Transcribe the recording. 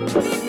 Bye.